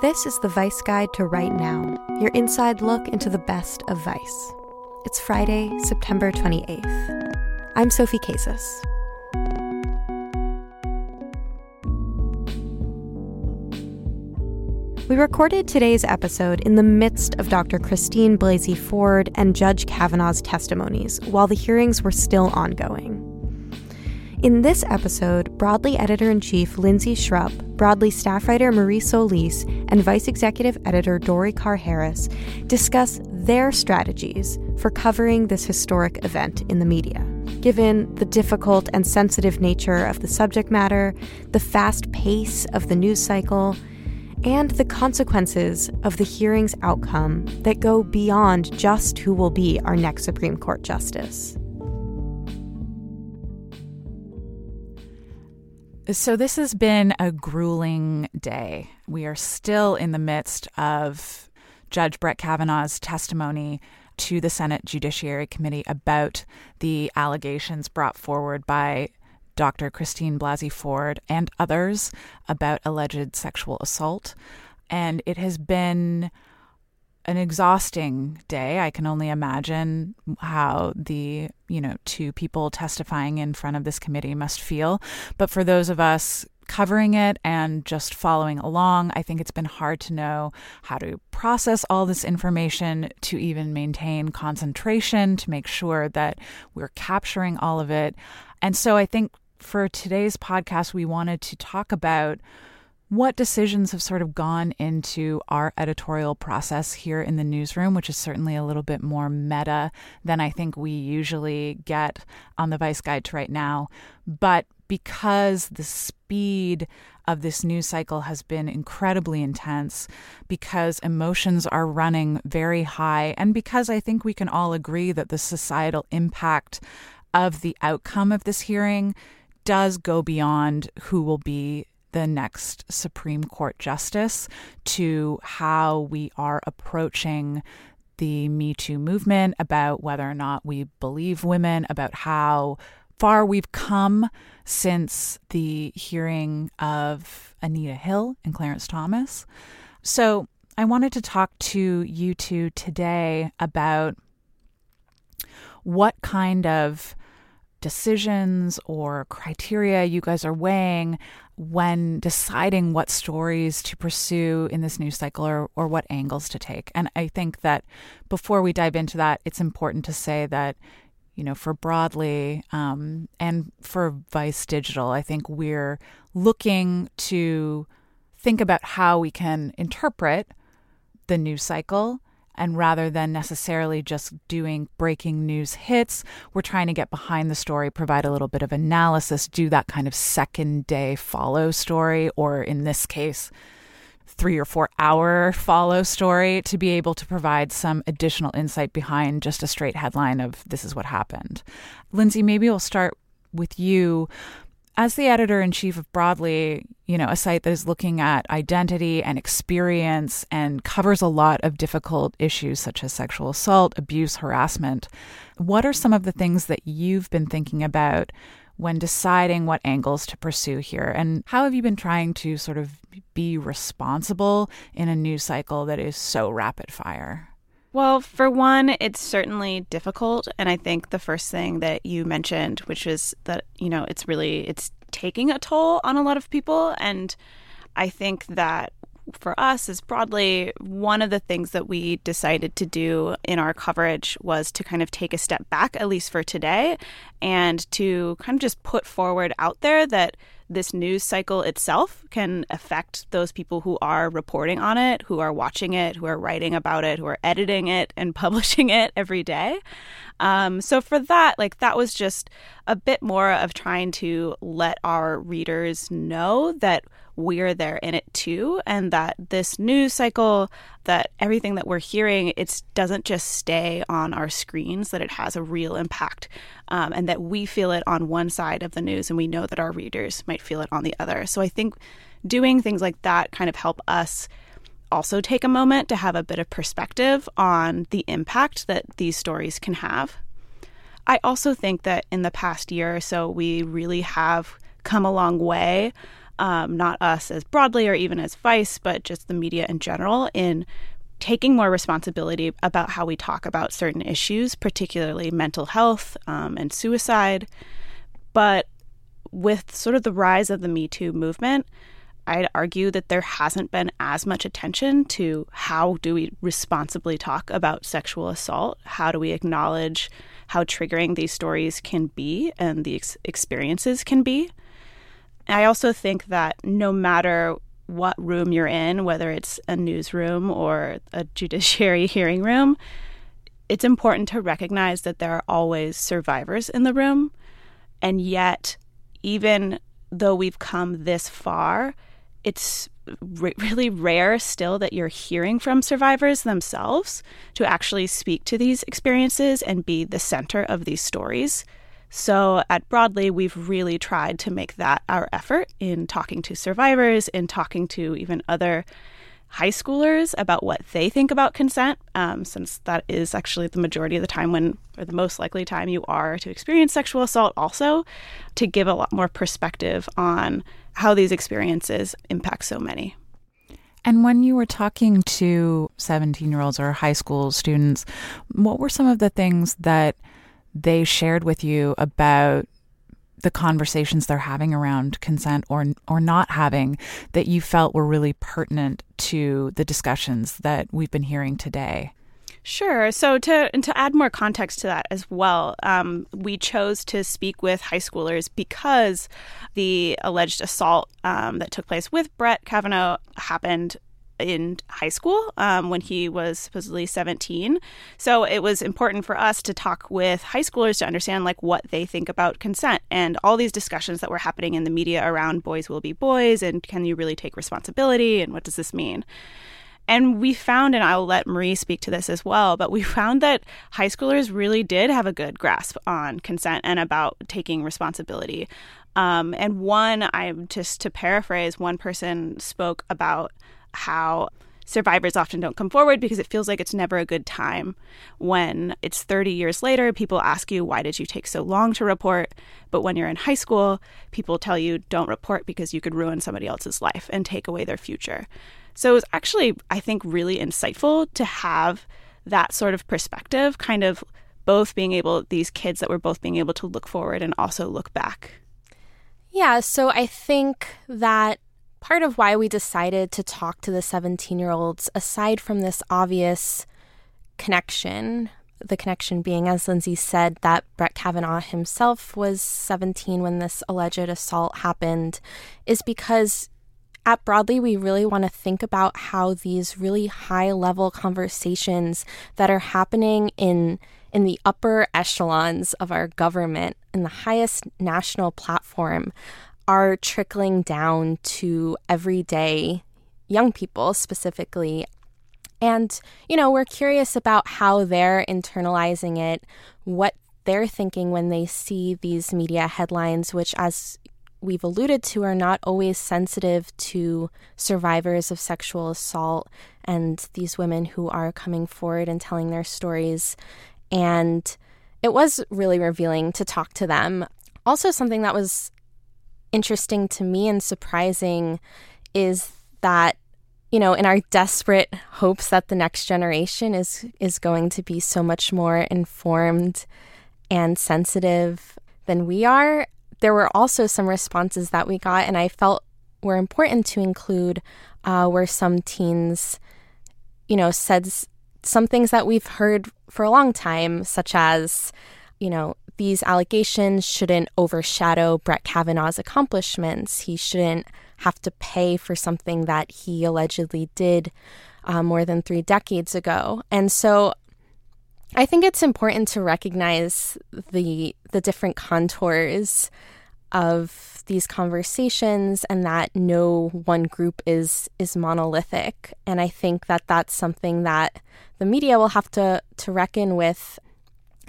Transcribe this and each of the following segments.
This is the Vice Guide to Right Now, your inside look into the best of Vice. It's Friday, September 28th. I'm Sophie Casas. We recorded today's episode in the midst of Dr. Christine Blasey Ford and Judge Kavanaugh's testimonies while the hearings were still ongoing. In this episode, Broadly editor in chief Lindsay Schrupp, Broadly staff writer Marie Solis, and vice executive editor Dory Carr Harris discuss their strategies for covering this historic event in the media. Given the difficult and sensitive nature of the subject matter, the fast pace of the news cycle, and the consequences of the hearing's outcome that go beyond just who will be our next Supreme Court justice. So, this has been a grueling day. We are still in the midst of Judge Brett Kavanaugh's testimony to the Senate Judiciary Committee about the allegations brought forward by Dr. Christine Blasey Ford and others about alleged sexual assault. And it has been an exhausting day. I can only imagine how the, you know, two people testifying in front of this committee must feel. But for those of us covering it and just following along, I think it's been hard to know how to process all this information, to even maintain concentration, to make sure that we're capturing all of it. And so I think for today's podcast, we wanted to talk about what decisions have sort of gone into our editorial process here in the newsroom, which is certainly a little bit more meta than I think we usually get on the Vice Guide to Right Now. But because the speed of this news cycle has been incredibly intense, because emotions are running very high, and because I think we can all agree that the societal impact of the outcome of this hearing does go beyond who will be the next Supreme Court justice to how we are approaching the Me Too movement, about whether or not we believe women, about how far we've come since the hearing of Anita Hill and Clarence Thomas. So I wanted to talk to you two today about what kind of decisions or criteria you guys are weighing when deciding what stories to pursue in this news cycle or, or what angles to take. And I think that before we dive into that, it's important to say that, you know, for Broadly um, and for Vice Digital, I think we're looking to think about how we can interpret the news cycle and rather than necessarily just doing breaking news hits, we're trying to get behind the story, provide a little bit of analysis, do that kind of second day follow story, or in this case, three or four hour follow story to be able to provide some additional insight behind just a straight headline of this is what happened. Lindsay, maybe we'll start with you as the editor in chief of Broadly, you know, a site that is looking at identity and experience and covers a lot of difficult issues such as sexual assault, abuse, harassment, what are some of the things that you've been thinking about when deciding what angles to pursue here? And how have you been trying to sort of be responsible in a news cycle that is so rapid fire? Well, for one, it's certainly difficult, and I think the first thing that you mentioned, which is that you know it's really it's taking a toll on a lot of people, and I think that for us is broadly one of the things that we decided to do in our coverage was to kind of take a step back at least for today and to kind of just put forward out there that this news cycle itself can affect those people who are reporting on it, who are watching it, who are writing about it, who are editing it and publishing it every day. Um, so for that, like that was just a bit more of trying to let our readers know that we're there in it too, and that this news cycle, that everything that we're hearing, it doesn't just stay on our screens, that it has a real impact, um, and that we feel it on one side of the news, and we know that our readers might feel it on the other. So I think doing things like that kind of help us also take a moment to have a bit of perspective on the impact that these stories can have. I also think that in the past year or so, we really have come a long way, um, not us as broadly or even as Vice, but just the media in general, in taking more responsibility about how we talk about certain issues, particularly mental health um, and suicide. But with sort of the rise of the Me Too movement, I'd argue that there hasn't been as much attention to how do we responsibly talk about sexual assault? How do we acknowledge how triggering these stories can be and the ex- experiences can be? I also think that no matter what room you're in, whether it's a newsroom or a judiciary hearing room, it's important to recognize that there are always survivors in the room. And yet, even though we've come this far, it's really rare still that you're hearing from survivors themselves to actually speak to these experiences and be the center of these stories. So at Broadly, we've really tried to make that our effort in talking to survivors, in talking to even other high schoolers about what they think about consent, um, since that is actually the majority of the time when, or the most likely time you are to experience sexual assault, also to give a lot more perspective on how these experiences impact so many. And when you were talking to 17 year olds or high school students, what were some of the things that they shared with you about the conversations they're having around consent or or not having that you felt were really pertinent to the discussions that we've been hearing today? Sure. So to to add more context to that as well, um, we chose to speak with high schoolers because the alleged assault um, that took place with Brett Kavanaugh happened in high school um, when he was supposedly 17. So it was important for us to talk with high schoolers to understand like what they think about consent and all these discussions that were happening in the media around boys will be boys and can you really take responsibility and what does this mean? And we found, and I'll let Marie speak to this as well, but we found that high schoolers really did have a good grasp on consent and about taking responsibility. Um, and one, I'm just to paraphrase, one person spoke about how survivors often don't come forward because it feels like it's never a good time. When it's 30 years later, people ask you, Why did you take so long to report? But when you're in high school, people tell you, Don't report because you could ruin somebody else's life and take away their future. So it was actually, I think, really insightful to have that sort of perspective, kind of both being able, these kids that were both being able to look forward and also look back. Yeah, so I think that part of why we decided to talk to the 17 year olds, aside from this obvious connection, the connection being, as Lindsay said, that Brett Kavanaugh himself was 17 when this alleged assault happened, is because at Broadly, we really want to think about how these really high level conversations that are happening in in the upper echelons of our government in the highest national platform are trickling down to everyday young people specifically. And, you know, we're curious about how they're internalizing it, what they're thinking when they see these media headlines, which, as we've alluded to, are not always sensitive to survivors of sexual assault and these women who are coming forward and telling their stories. And it was really revealing to talk to them. Also, something that was interesting to me and surprising is that you know in our desperate hopes that the next generation is is going to be so much more informed and sensitive than we are there were also some responses that we got and i felt were important to include uh, where some teens you know said some things that we've heard for a long time such as you know these allegations shouldn't overshadow Brett Kavanaugh's accomplishments. He shouldn't have to pay for something that he allegedly did uh, more than three decades ago. And so I think it's important to recognize the the different contours of these conversations and that no one group is is monolithic and i think that that's something that the media will have to to reckon with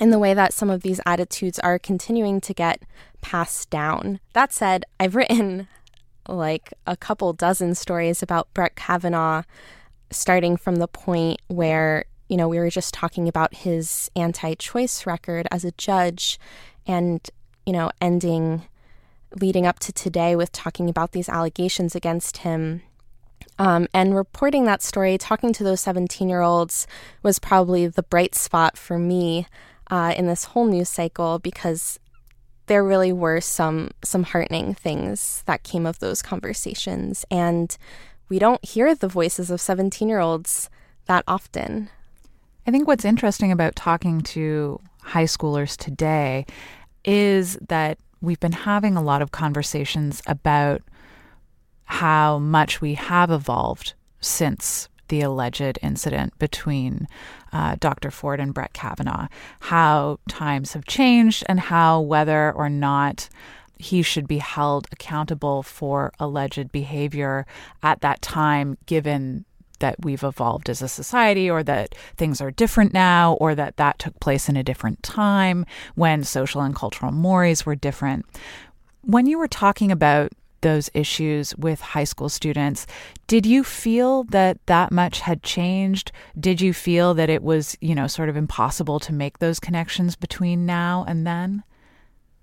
in the way that some of these attitudes are continuing to get passed down that said i've written like a couple dozen stories about Brett Kavanaugh starting from the point where you know we were just talking about his anti-choice record as a judge and you know ending leading up to today with talking about these allegations against him. Um, and reporting that story, talking to those 17 year olds, was probably the bright spot for me uh, in this whole news cycle because there really were some some heartening things that came of those conversations, and we don't hear the voices of 17 year olds that often. I think what's interesting about talking to high schoolers today is that we've been having a lot of conversations about how much we have evolved since the alleged incident between uh, Dr. Ford and Brett Kavanaugh, how times have changed, and how whether or not he should be held accountable for alleged behavior at that time, given that we've evolved as a society or that things are different now or that that took place in a different time when social and cultural mores were different. When you were talking about those issues with high school students, did you feel that that much had changed? Did you feel that it was, you know, sort of impossible to make those connections between now and then?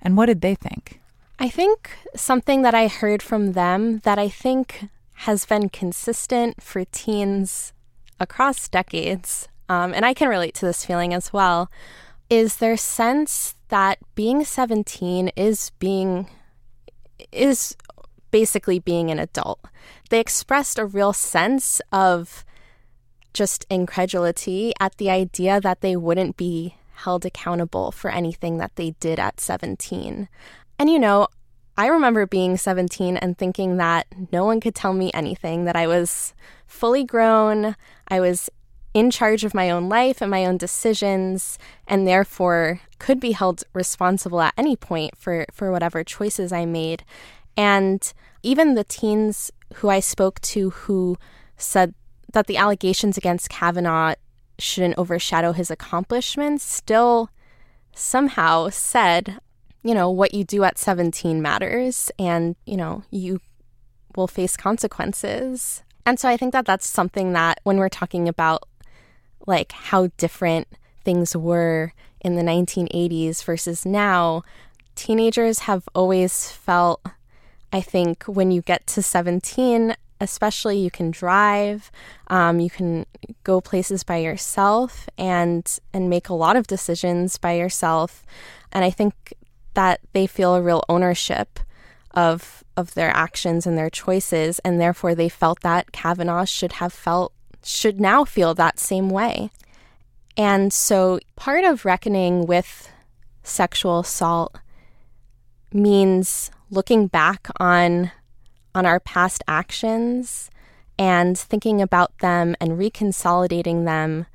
And what did they think? I think something that I heard from them that I think has been consistent for teens across decades, um, and I can relate to this feeling as well, is their sense that being 17 is being is basically being an adult. They expressed a real sense of just incredulity at the idea that they wouldn't be held accountable for anything that they did at 17. And you know, I remember being 17 and thinking that no one could tell me anything, that I was fully grown, I was in charge of my own life and my own decisions, and therefore could be held responsible at any point for, for whatever choices I made. And even the teens who I spoke to who said that the allegations against Kavanaugh shouldn't overshadow his accomplishments still somehow said, you know, what you do at 17 matters and, you know, you will face consequences. And so I think that that's something that when we're talking about like how different things were in the 1980s versus now, teenagers have always felt, I think, when you get to 17, especially you can drive, um, you can go places by yourself and and make a lot of decisions by yourself. And I think that they feel a real ownership of of their actions and their choices, and therefore they felt that Kavanaugh should have felt should now feel that same way. And so part of reckoning with sexual assault means looking back on on our past actions and thinking about them and reconsolidating them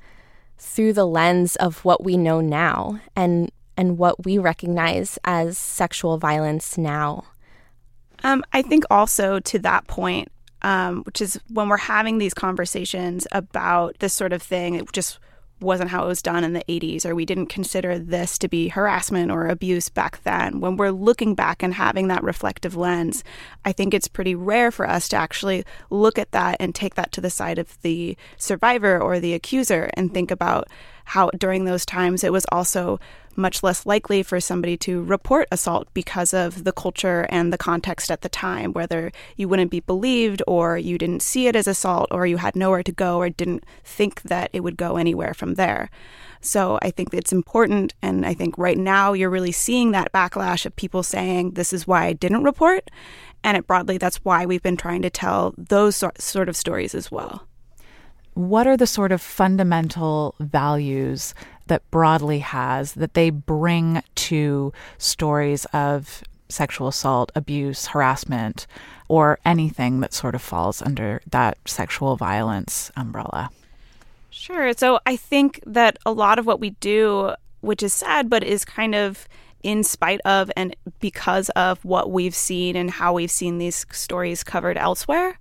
through the lens of what we know now and and what we recognize as sexual violence now? Um, I think also to that point, um, which is when we're having these conversations about this sort of thing, it just wasn't how it was done in the 80s, or we didn't consider this to be harassment or abuse back then. When we're looking back and having that reflective lens, I think it's pretty rare for us to actually look at that and take that to the side of the survivor or the accuser and think about how during those times it was also much less likely for somebody to report assault because of the culture and the context at the time, whether you wouldn't be believed or you didn't see it as assault or you had nowhere to go or didn't think that it would go anywhere from there. So I think it's important. And I think right now you're really seeing that backlash of people saying, this is why I didn't report. And it broadly, that's why we've been trying to tell those sort of stories as well. What are the sort of fundamental values that Broadly has that they bring to stories of sexual assault, abuse, harassment, or anything that sort of falls under that sexual violence umbrella? Sure. So I think that a lot of what we do, which is sad, but is kind of in spite of and because of what we've seen and how we've seen these stories covered elsewhere.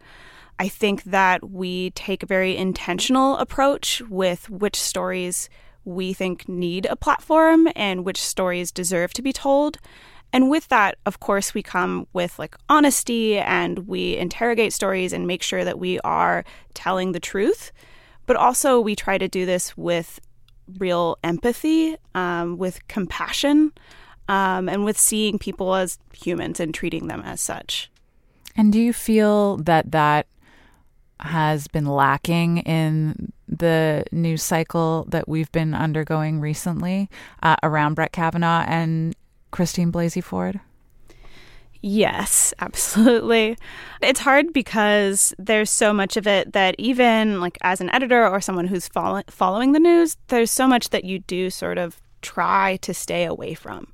I think that we take a very intentional approach with which stories we think need a platform and which stories deserve to be told. And with that, of course, we come with like honesty and we interrogate stories and make sure that we are telling the truth. But also, we try to do this with real empathy, um, with compassion, um, and with seeing people as humans and treating them as such. And do you feel that that has been lacking in the news cycle that we've been undergoing recently uh, around Brett Kavanaugh and Christine Blasey Ford? Yes, absolutely. It's hard because there's so much of it that even like as an editor or someone who's follow- following the news, there's so much that you do sort of try to stay away from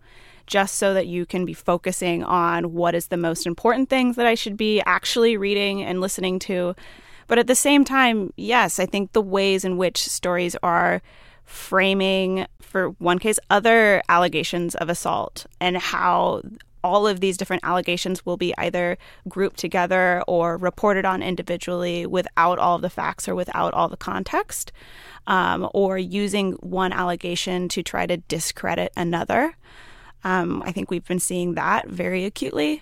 just so that you can be focusing on what is the most important things that I should be actually reading and listening to. But at the same time, yes, I think the ways in which stories are framing, for one case, other allegations of assault and how all of these different allegations will be either grouped together or reported on individually without all the facts or without all the context, um, or using one allegation to try to discredit another. Um, I think we've been seeing that very acutely.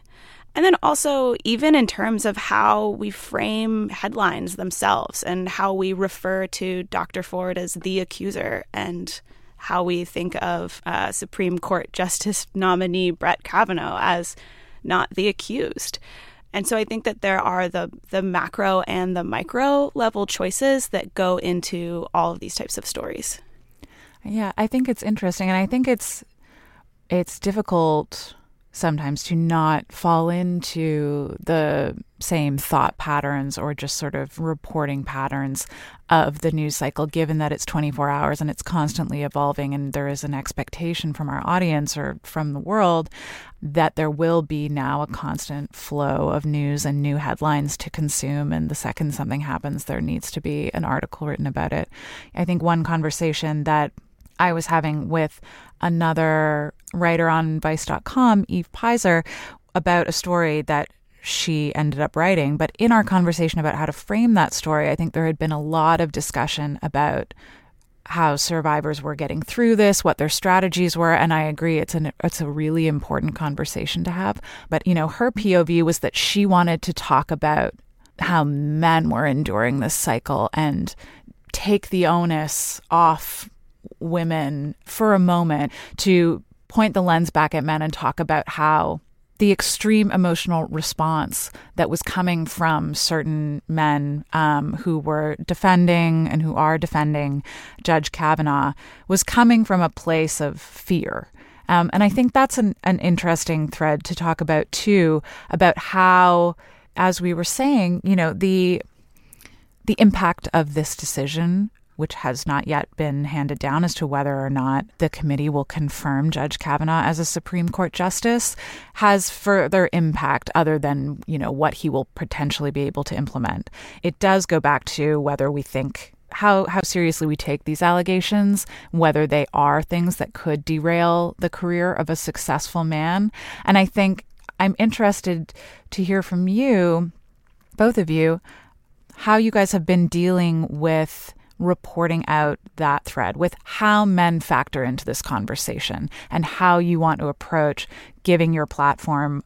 And then also, even in terms of how we frame headlines themselves and how we refer to Dr. Ford as the accuser and how we think of uh, Supreme Court Justice nominee Brett Kavanaugh as not the accused. And so I think that there are the the macro and the micro level choices that go into all of these types of stories. Yeah, I think it's interesting and I think it's it's difficult sometimes to not fall into the same thought patterns or just sort of reporting patterns of the news cycle, given that it's 24 hours and it's constantly evolving, and there is an expectation from our audience or from the world that there will be now a constant flow of news and new headlines to consume. And the second something happens, there needs to be an article written about it. I think one conversation that I was having with another writer on Vice.com, Eve Peyser, about a story that she ended up writing. But in our conversation about how to frame that story, I think there had been a lot of discussion about how survivors were getting through this, what their strategies were, and I agree it's an it's a really important conversation to have. But you know, her POV was that she wanted to talk about how men were enduring this cycle and take the onus off women for a moment to point the lens back at men and talk about how the extreme emotional response that was coming from certain men um, who were defending and who are defending Judge Kavanaugh was coming from a place of fear. Um, and I think that's an, an interesting thread to talk about too, about how, as we were saying, you know, the the impact of this decision which has not yet been handed down as to whether or not the committee will confirm Judge Kavanaugh as a Supreme Court justice, has further impact other than, you know, what he will potentially be able to implement. It does go back to whether we think how how seriously we take these allegations, whether they are things that could derail the career of a successful man. And I think I'm interested to hear from you, both of you, how you guys have been dealing with reporting out that thread with how men factor into this conversation and how you want to approach giving your platform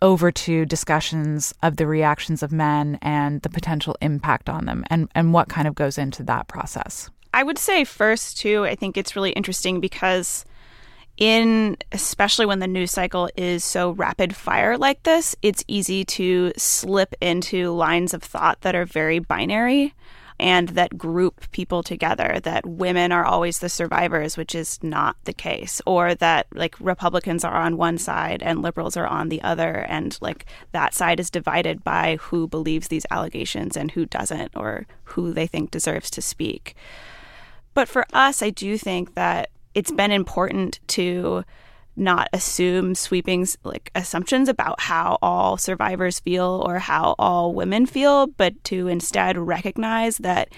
over to discussions of the reactions of men and the potential impact on them and, and what kind of goes into that process. I would say first too, I think it's really interesting because in especially when the news cycle is so rapid fire like this, it's easy to slip into lines of thought that are very binary and that group people together that women are always the survivors which is not the case or that like republicans are on one side and liberals are on the other and like that side is divided by who believes these allegations and who doesn't or who they think deserves to speak. But for us, I do think that it's been important to not assume sweeping like assumptions about how all survivors feel or how all women feel, but to instead recognize that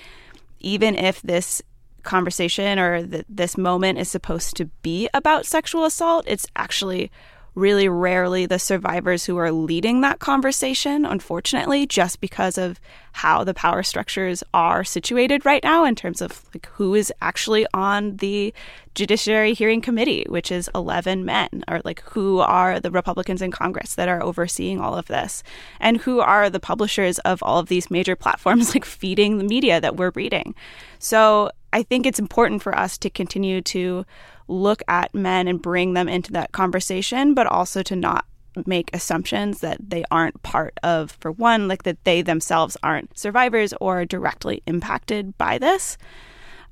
even if this conversation or th- this moment is supposed to be about sexual assault, it's actually really rarely the survivors who are leading that conversation, unfortunately, just because of how the power structures are situated right now in terms of like who is actually on the Judiciary Hearing Committee, which is 11 men, or like who are the Republicans in Congress that are overseeing all of this, and who are the publishers of all of these major platforms, like feeding the media that we're reading. So I think it's important for us to continue to look at men and bring them into that conversation, but also to not make assumptions that they aren't part of, for one, like that they themselves aren't survivors or directly impacted by this,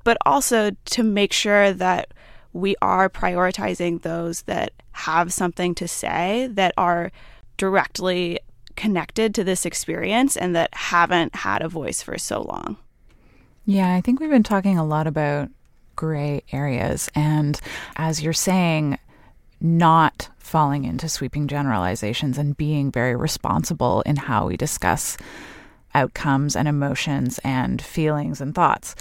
but also to make sure that we are prioritizing those that have something to say that are directly connected to this experience and that haven't had a voice for so long. Yeah, I think we've been talking a lot about gray areas. And as you're saying, not falling into sweeping generalizations and being very responsible in how we discuss outcomes and emotions and feelings and thoughts.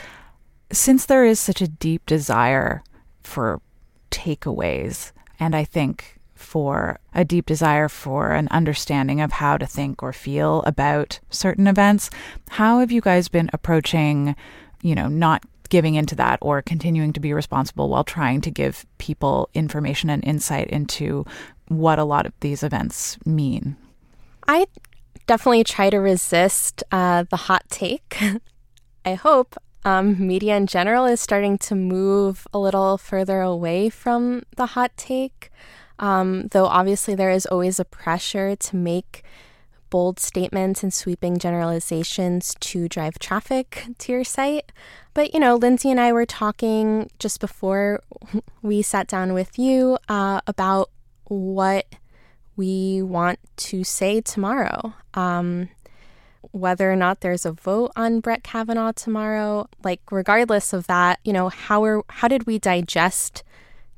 Since there is such a deep desire for takeaways, and I think for a deep desire for an understanding of how to think or feel about certain events, how have you guys been approaching, you know, not giving into that or continuing to be responsible while trying to give people information and insight into what a lot of these events mean? I definitely try to resist uh, the hot take. I hope um, media in general is starting to move a little further away from the hot take. Um, though obviously there is always a pressure to make bold statements and sweeping generalizations to drive traffic to your site. But, you know, Lindsay and I were talking just before we sat down with you uh, about what we want to say tomorrow. Um, whether or not there's a vote on Brett Kavanaugh tomorrow, like regardless of that, you know, how are how did we digest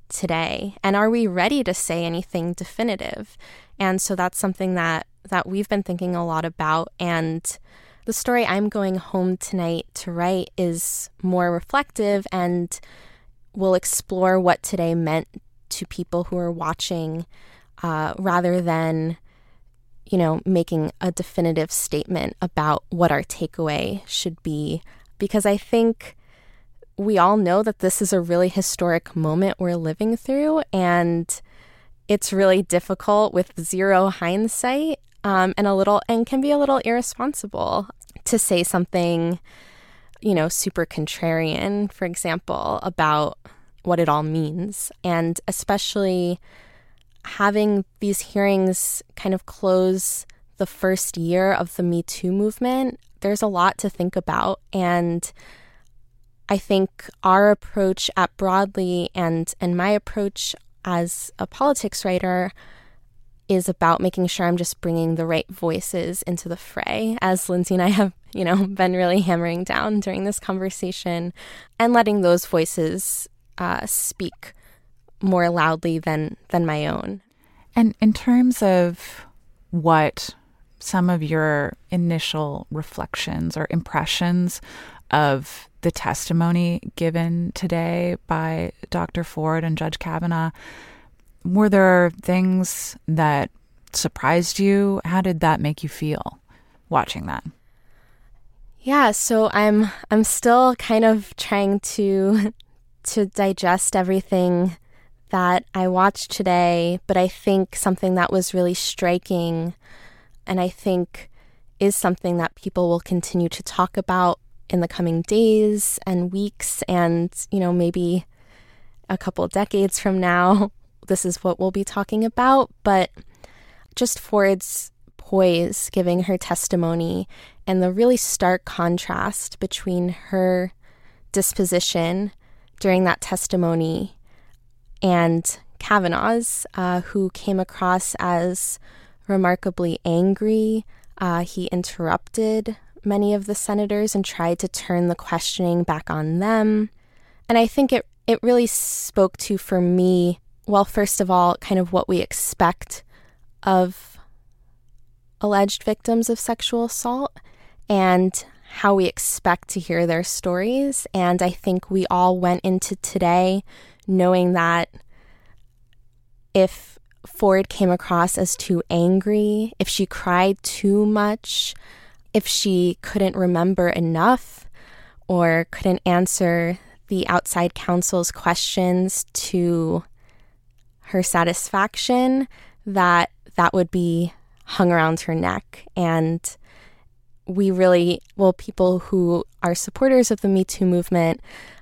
today? And are we ready to say anything definitive? And so that's something that that we've been thinking a lot about. And the story I'm going home tonight to write is more reflective and will explore what today meant to people who are watching uh, rather than, you know, making a definitive statement about what our takeaway should be. Because I think we all know that this is a really historic moment we're living through. And it's really difficult with zero hindsight um, and a little and can be a little irresponsible to say something, you know, super contrarian, for example, about what it all means, and especially having these hearings kind of close the first year of the Me Too movement. There's a lot to think about, and I think our approach at Broadly and and my approach as a politics writer is about making sure I'm just bringing the right voices into the fray, as Lindsay and I have, you know, been really hammering down during this conversation, and letting those voices uh, speak more loudly than than my own. And in terms of what some of your initial reflections or impressions of the testimony given today by Dr. Ford and Judge Kavanaugh were there things that surprised you? How did that make you feel watching that? Yeah, so I'm I'm still kind of trying to to digest everything that I watched today, but I think something that was really striking and I think is something that people will continue to talk about in the coming days and weeks and, you know, maybe a couple decades from now this is what we'll be talking about, but just Ford's poise giving her testimony and the really stark contrast between her disposition during that testimony and Kavanaugh's, uh, who came across as remarkably angry. Uh, he interrupted many of the senators and tried to turn the questioning back on them. And I think it, it really spoke to, for me, well, first of all, kind of what we expect of alleged victims of sexual assault and how we expect to hear their stories. And I think we all went into today knowing that if Ford came across as too angry, if she cried too much, if she couldn't remember enough or couldn't answer the outside counsel's questions to her satisfaction, that that would be hung around her neck. And we really, well, people who are supporters of the Me Too movement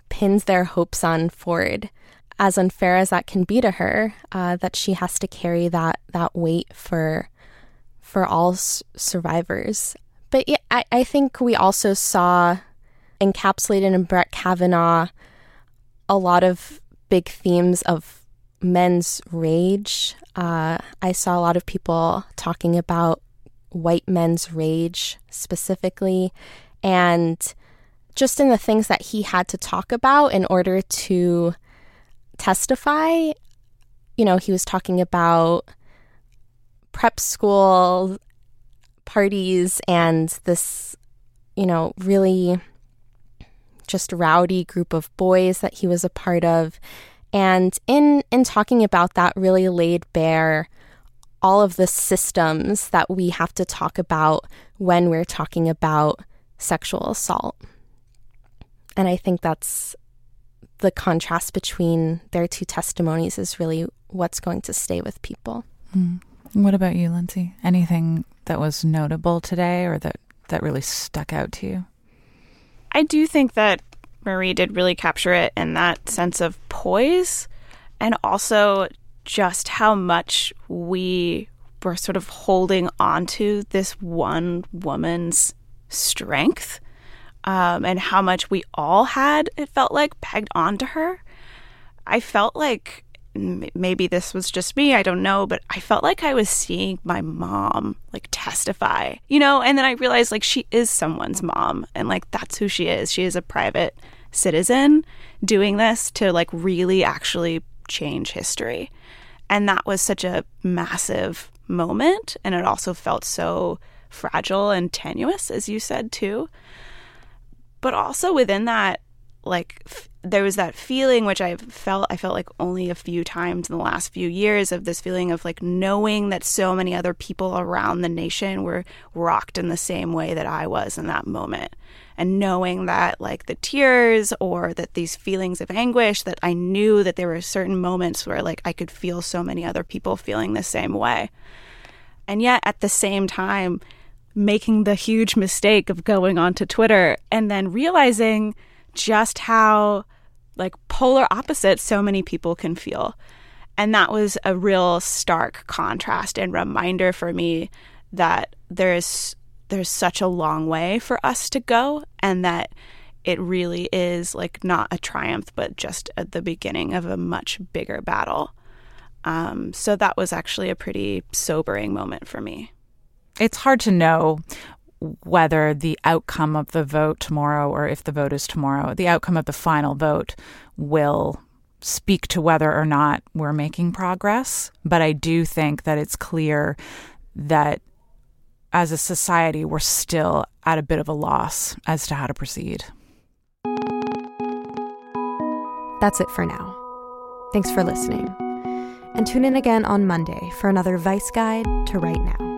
pins their hopes on Ford as unfair as that can be to her, uh, that she has to carry that that weight for for all s- survivors. But yeah, I, I think we also saw encapsulated in Brett Kavanaugh a lot of big themes of men's rage. Uh, I saw a lot of people talking about white men's rage specifically, and just in the things that he had to talk about in order to testify, you know, he was talking about prep school parties and this, you know, really just rowdy group of boys that he was a part of. And in in talking about that really laid bare all of the systems that we have to talk about when we're talking about sexual assault. And I think that's the contrast between their two testimonies is really what's going to stay with people. Mm. What about you, Lindsay? Anything that was notable today or that, that really stuck out to you? I do think that Marie did really capture it in that sense of poise and also just how much we were sort of holding on to this one woman's strength um, and how much we all had, it felt like, pegged onto her. I felt like maybe this was just me, I don't know, but I felt like I was seeing my mom like testify, you know, and then I realized like she is someone's mom and like that's who she is. She is a private citizen doing this to like really actually change history. And that was such a massive moment. And it also felt so fragile and tenuous, as you said, too. But also within that, like, f- there was that feeling which I felt I felt like only a few times in the last few years of this feeling of like knowing that so many other people around the nation were rocked in the same way that I was in that moment. And knowing that like the tears or that these feelings of anguish that I knew that there were certain moments where like I could feel so many other people feeling the same way. And yet at the same time making the huge mistake of going onto Twitter and then realizing just how like polar opposite so many people can feel. And that was a real stark contrast and reminder for me that there's there's such a long way for us to go and that it really is like not a triumph but just at the beginning of a much bigger battle. Um, so that was actually a pretty sobering moment for me. It's hard to know whether the outcome of the vote tomorrow, or if the vote is tomorrow, the outcome of the final vote will speak to whether or not we're making progress. But I do think that it's clear that as a society, we're still at a bit of a loss as to how to proceed. That's it for now. Thanks for listening. And tune in again on Monday for another Vice Guide to Right Now.